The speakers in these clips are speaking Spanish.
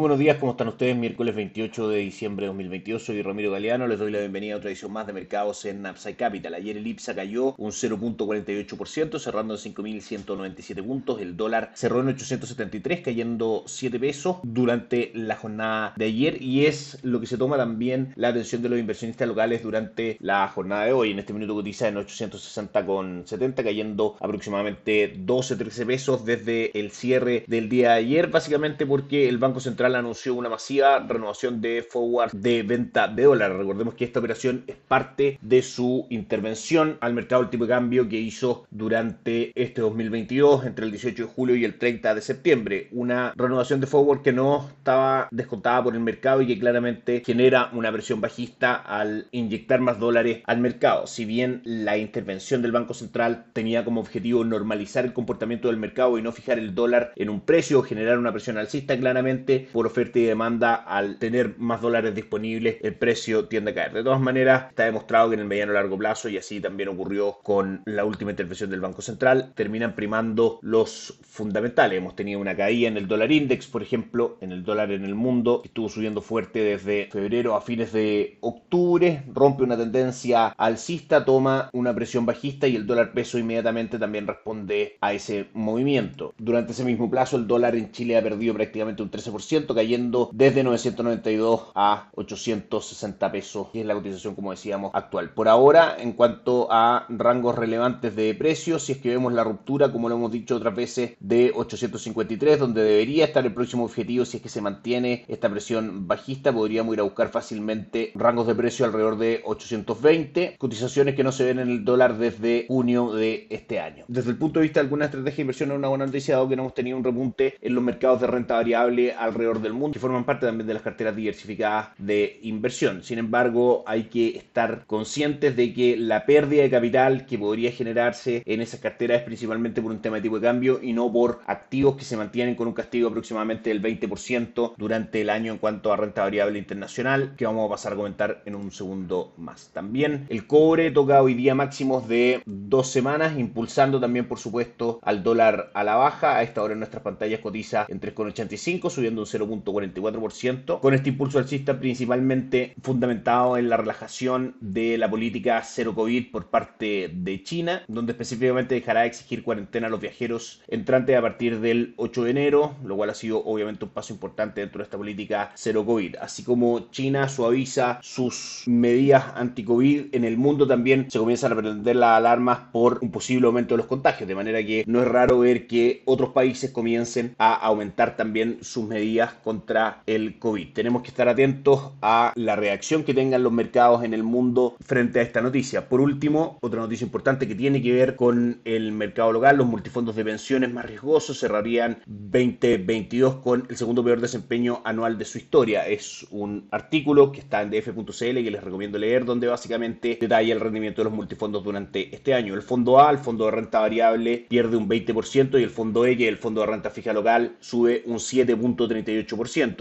Buenos días, ¿cómo están ustedes? Miércoles 28 de diciembre de 2022, soy Ramiro Galeano, les doy la bienvenida a otra edición más de mercados en Upside Capital. Ayer el IPSA cayó un 0.48%, cerrando en 5.197 puntos, el dólar cerró en 873, cayendo 7 pesos durante la jornada de ayer y es lo que se toma también la atención de los inversionistas locales durante la jornada de hoy. En este minuto cotiza en 860,70, cayendo aproximadamente 12-13 pesos desde el cierre del día de ayer, básicamente porque el Banco Central anunció una masiva renovación de forward de venta de dólares. Recordemos que esta operación es parte de su intervención al mercado del tipo de cambio que hizo durante este 2022 entre el 18 de julio y el 30 de septiembre. Una renovación de forward que no estaba descontada por el mercado y que claramente genera una presión bajista al inyectar más dólares al mercado. Si bien la intervención del Banco Central tenía como objetivo normalizar el comportamiento del mercado y no fijar el dólar en un precio o generar una presión alcista, claramente por oferta y demanda, al tener más dólares disponibles, el precio tiende a caer. De todas maneras, está demostrado que en el mediano largo plazo, y así también ocurrió con la última intervención del Banco Central, terminan primando los fundamentales. Hemos tenido una caída en el dólar index, por ejemplo, en el dólar en el mundo, que estuvo subiendo fuerte desde febrero a fines de octubre, rompe una tendencia alcista, toma una presión bajista y el dólar peso inmediatamente también responde a ese movimiento. Durante ese mismo plazo, el dólar en Chile ha perdido prácticamente un 13%, cayendo desde 992 a 860 pesos, y es la cotización, como decíamos, actual. Por ahora, en cuanto a rangos relevantes de precios, si es que vemos la ruptura, como lo hemos dicho otras veces, de 853, donde debería estar el próximo objetivo, si es que se mantiene esta presión bajista, podríamos ir a buscar fácilmente rangos de precio alrededor de 820, cotizaciones que no se ven en el dólar desde junio de este año. Desde el punto de vista de alguna estrategia de inversión, es una buena noticia, dado que no hemos tenido un repunte en los mercados de renta variable alrededor del mundo, que forman parte también de las carteras diversificadas de inversión. Sin embargo, hay que estar conscientes de que la pérdida de capital que podría generarse en esas carteras es principalmente por un tema de tipo de cambio y no por activos que se mantienen con un castigo aproximadamente del 20% durante el año en cuanto a renta variable internacional, que vamos a pasar a comentar en un segundo más. También el cobre toca hoy día máximos de dos semanas, impulsando también, por supuesto, al dólar a la baja. A esta hora en nuestras pantallas cotiza en 3,85, subiendo un 0.44%, con este impulso alcista principalmente fundamentado en la relajación de la política cero COVID por parte de China, donde específicamente dejará de exigir cuarentena a los viajeros entrantes a partir del 8 de enero, lo cual ha sido obviamente un paso importante dentro de esta política cero COVID. Así como China suaviza sus medidas anti-COVID, en el mundo también se comienzan a prender las alarmas por un posible aumento de los contagios, de manera que no es raro ver que otros países comiencen a aumentar también sus medidas contra el COVID. Tenemos que estar atentos a la reacción que tengan los mercados en el mundo frente a esta noticia. Por último, otra noticia importante que tiene que ver con el mercado local, los multifondos de pensiones más riesgosos cerrarían 2022 con el segundo peor desempeño anual de su historia. Es un artículo que está en df.cl que les recomiendo leer, donde básicamente detalla el rendimiento de los multifondos durante este año. El fondo A, el fondo de renta variable, pierde un 20% y el fondo E, que es el fondo de renta fija local, sube un 7.38%.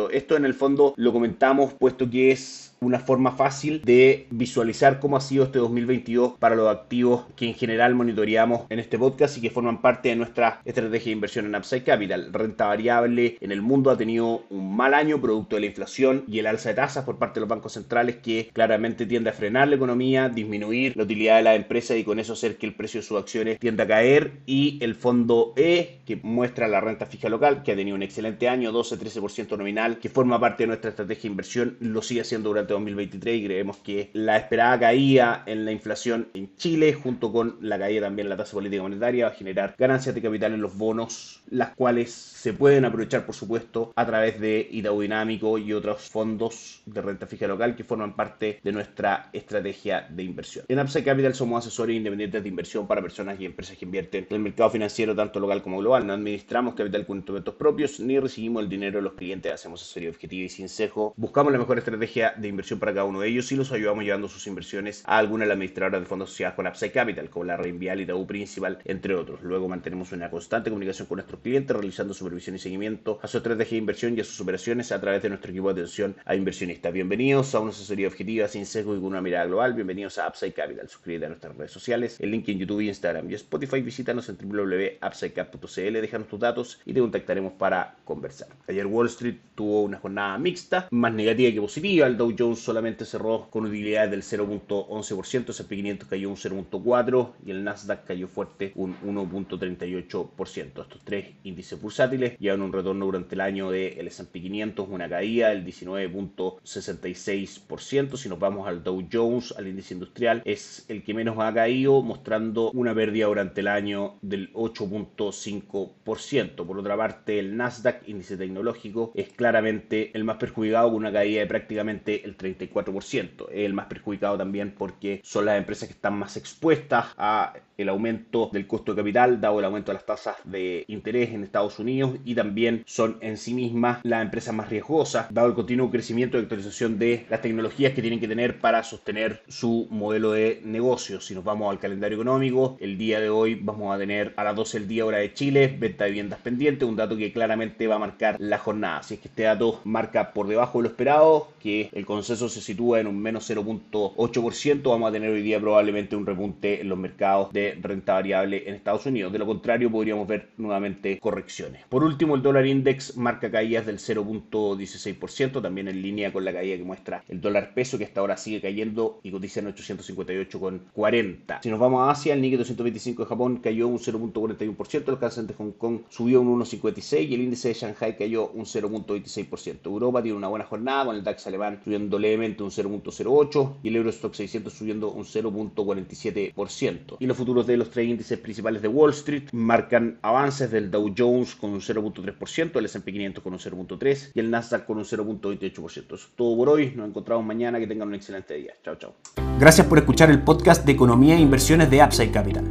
Esto en el fondo lo comentamos puesto que es una forma fácil de visualizar cómo ha sido este 2022 para los activos que en general monitoreamos en este podcast y que forman parte de nuestra estrategia de inversión en Upside Capital. Renta variable en el mundo ha tenido un mal año producto de la inflación y el alza de tasas por parte de los bancos centrales que claramente tiende a frenar la economía, disminuir la utilidad de las empresas y con eso hacer que el precio de sus acciones tienda a caer y el fondo E que muestra la renta fija local que ha tenido un excelente año, 12-13% nominal, que forma parte de nuestra estrategia de inversión, lo sigue haciendo durante 2023 y creemos que la esperada caída en la inflación en Chile, junto con la caída también en la tasa política monetaria, va a generar ganancias de capital en los bonos, las cuales se pueden aprovechar, por supuesto, a través de Itaú Dinámico y otros fondos de renta fija local que forman parte de nuestra estrategia de inversión. En Upside Capital somos asesores independientes de inversión para personas y empresas que invierten en el mercado financiero tanto local como global. No administramos capital con instrumentos propios ni recibimos el dinero de los clientes. Hacemos asesoría objetiva y sin cejo. Buscamos la mejor estrategia de inversión inversión para cada uno de ellos y los ayudamos llevando sus inversiones a alguna de las administradoras de fondos asociadas con Upside Capital, como la Reinvial y Itaú Principal, entre otros. Luego mantenemos una constante comunicación con nuestros clientes, realizando supervisión y seguimiento a su estrategia de inversión y a sus operaciones a través de nuestro equipo de atención a inversionistas. Bienvenidos a una asesoría objetiva, sin sesgo y con una mirada global. Bienvenidos a Upside Capital. Suscríbete a nuestras redes sociales, el link en YouTube, Instagram y Spotify. Visítanos en www.upsidecap.cl, déjanos tus datos y te contactaremos para conversar. Ayer Wall Street tuvo una jornada mixta, más negativa que positiva. El Dow Jones solamente cerró con utilidades del 0.11%, el S&P 500 cayó un 0.4% y el Nasdaq cayó fuerte un 1.38%. Estos tres índices bursátiles llevan un retorno durante el año del S&P 500, una caída del 19.66%. Si nos vamos al Dow Jones, al índice industrial, es el que menos ha caído, mostrando una pérdida durante el año del 8.5%. Por otra parte, el Nasdaq, índice tecnológico, es claramente el más perjudicado con una caída de prácticamente el 34%. El más perjudicado también porque son las empresas que están más expuestas a el aumento del costo de capital, dado el aumento de las tasas de interés en Estados Unidos y también son en sí mismas las empresas más riesgosas, dado el continuo crecimiento y actualización de las tecnologías que tienen que tener para sostener su modelo de negocio. Si nos vamos al calendario económico, el día de hoy vamos a tener a las 12 del día hora de Chile, venta de viviendas pendientes, un dato que claramente va a marcar la jornada. Si es que este dato marca por debajo de lo esperado, que el consenso se sitúa en un menos 0.8%, vamos a tener hoy día probablemente un repunte en los mercados de renta variable en Estados Unidos. De lo contrario, podríamos ver nuevamente correcciones. Por último, el dólar index marca caídas del 0.16%, también en línea con la caída que muestra el dólar peso, que hasta ahora sigue cayendo y cotiza en 858,40. Si nos vamos a Asia, el Nikkei 225 de Japón cayó un 0.41%, el Hansen de Hong Kong subió un 1.56 y el índice de Shanghai cayó un 0.26%. Europa tiene una buena jornada con el DAX alemán subiendo levemente un 0.08 y el Eurostock 600 subiendo un 0.47%. Y los de los tres índices principales de Wall Street marcan avances del Dow Jones con un 0.3%, el S&P 500 con un 0.3% y el Nasdaq con un 0.28%. Eso es todo por hoy, nos encontramos mañana, que tengan un excelente día. Chao, chao. Gracias por escuchar el podcast de Economía e Inversiones de Upside Capital.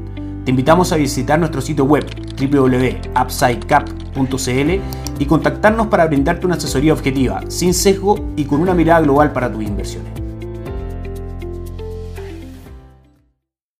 Te invitamos a visitar nuestro sitio web www.upsidecap.cl y contactarnos para brindarte una asesoría objetiva, sin sesgo y con una mirada global para tus inversiones.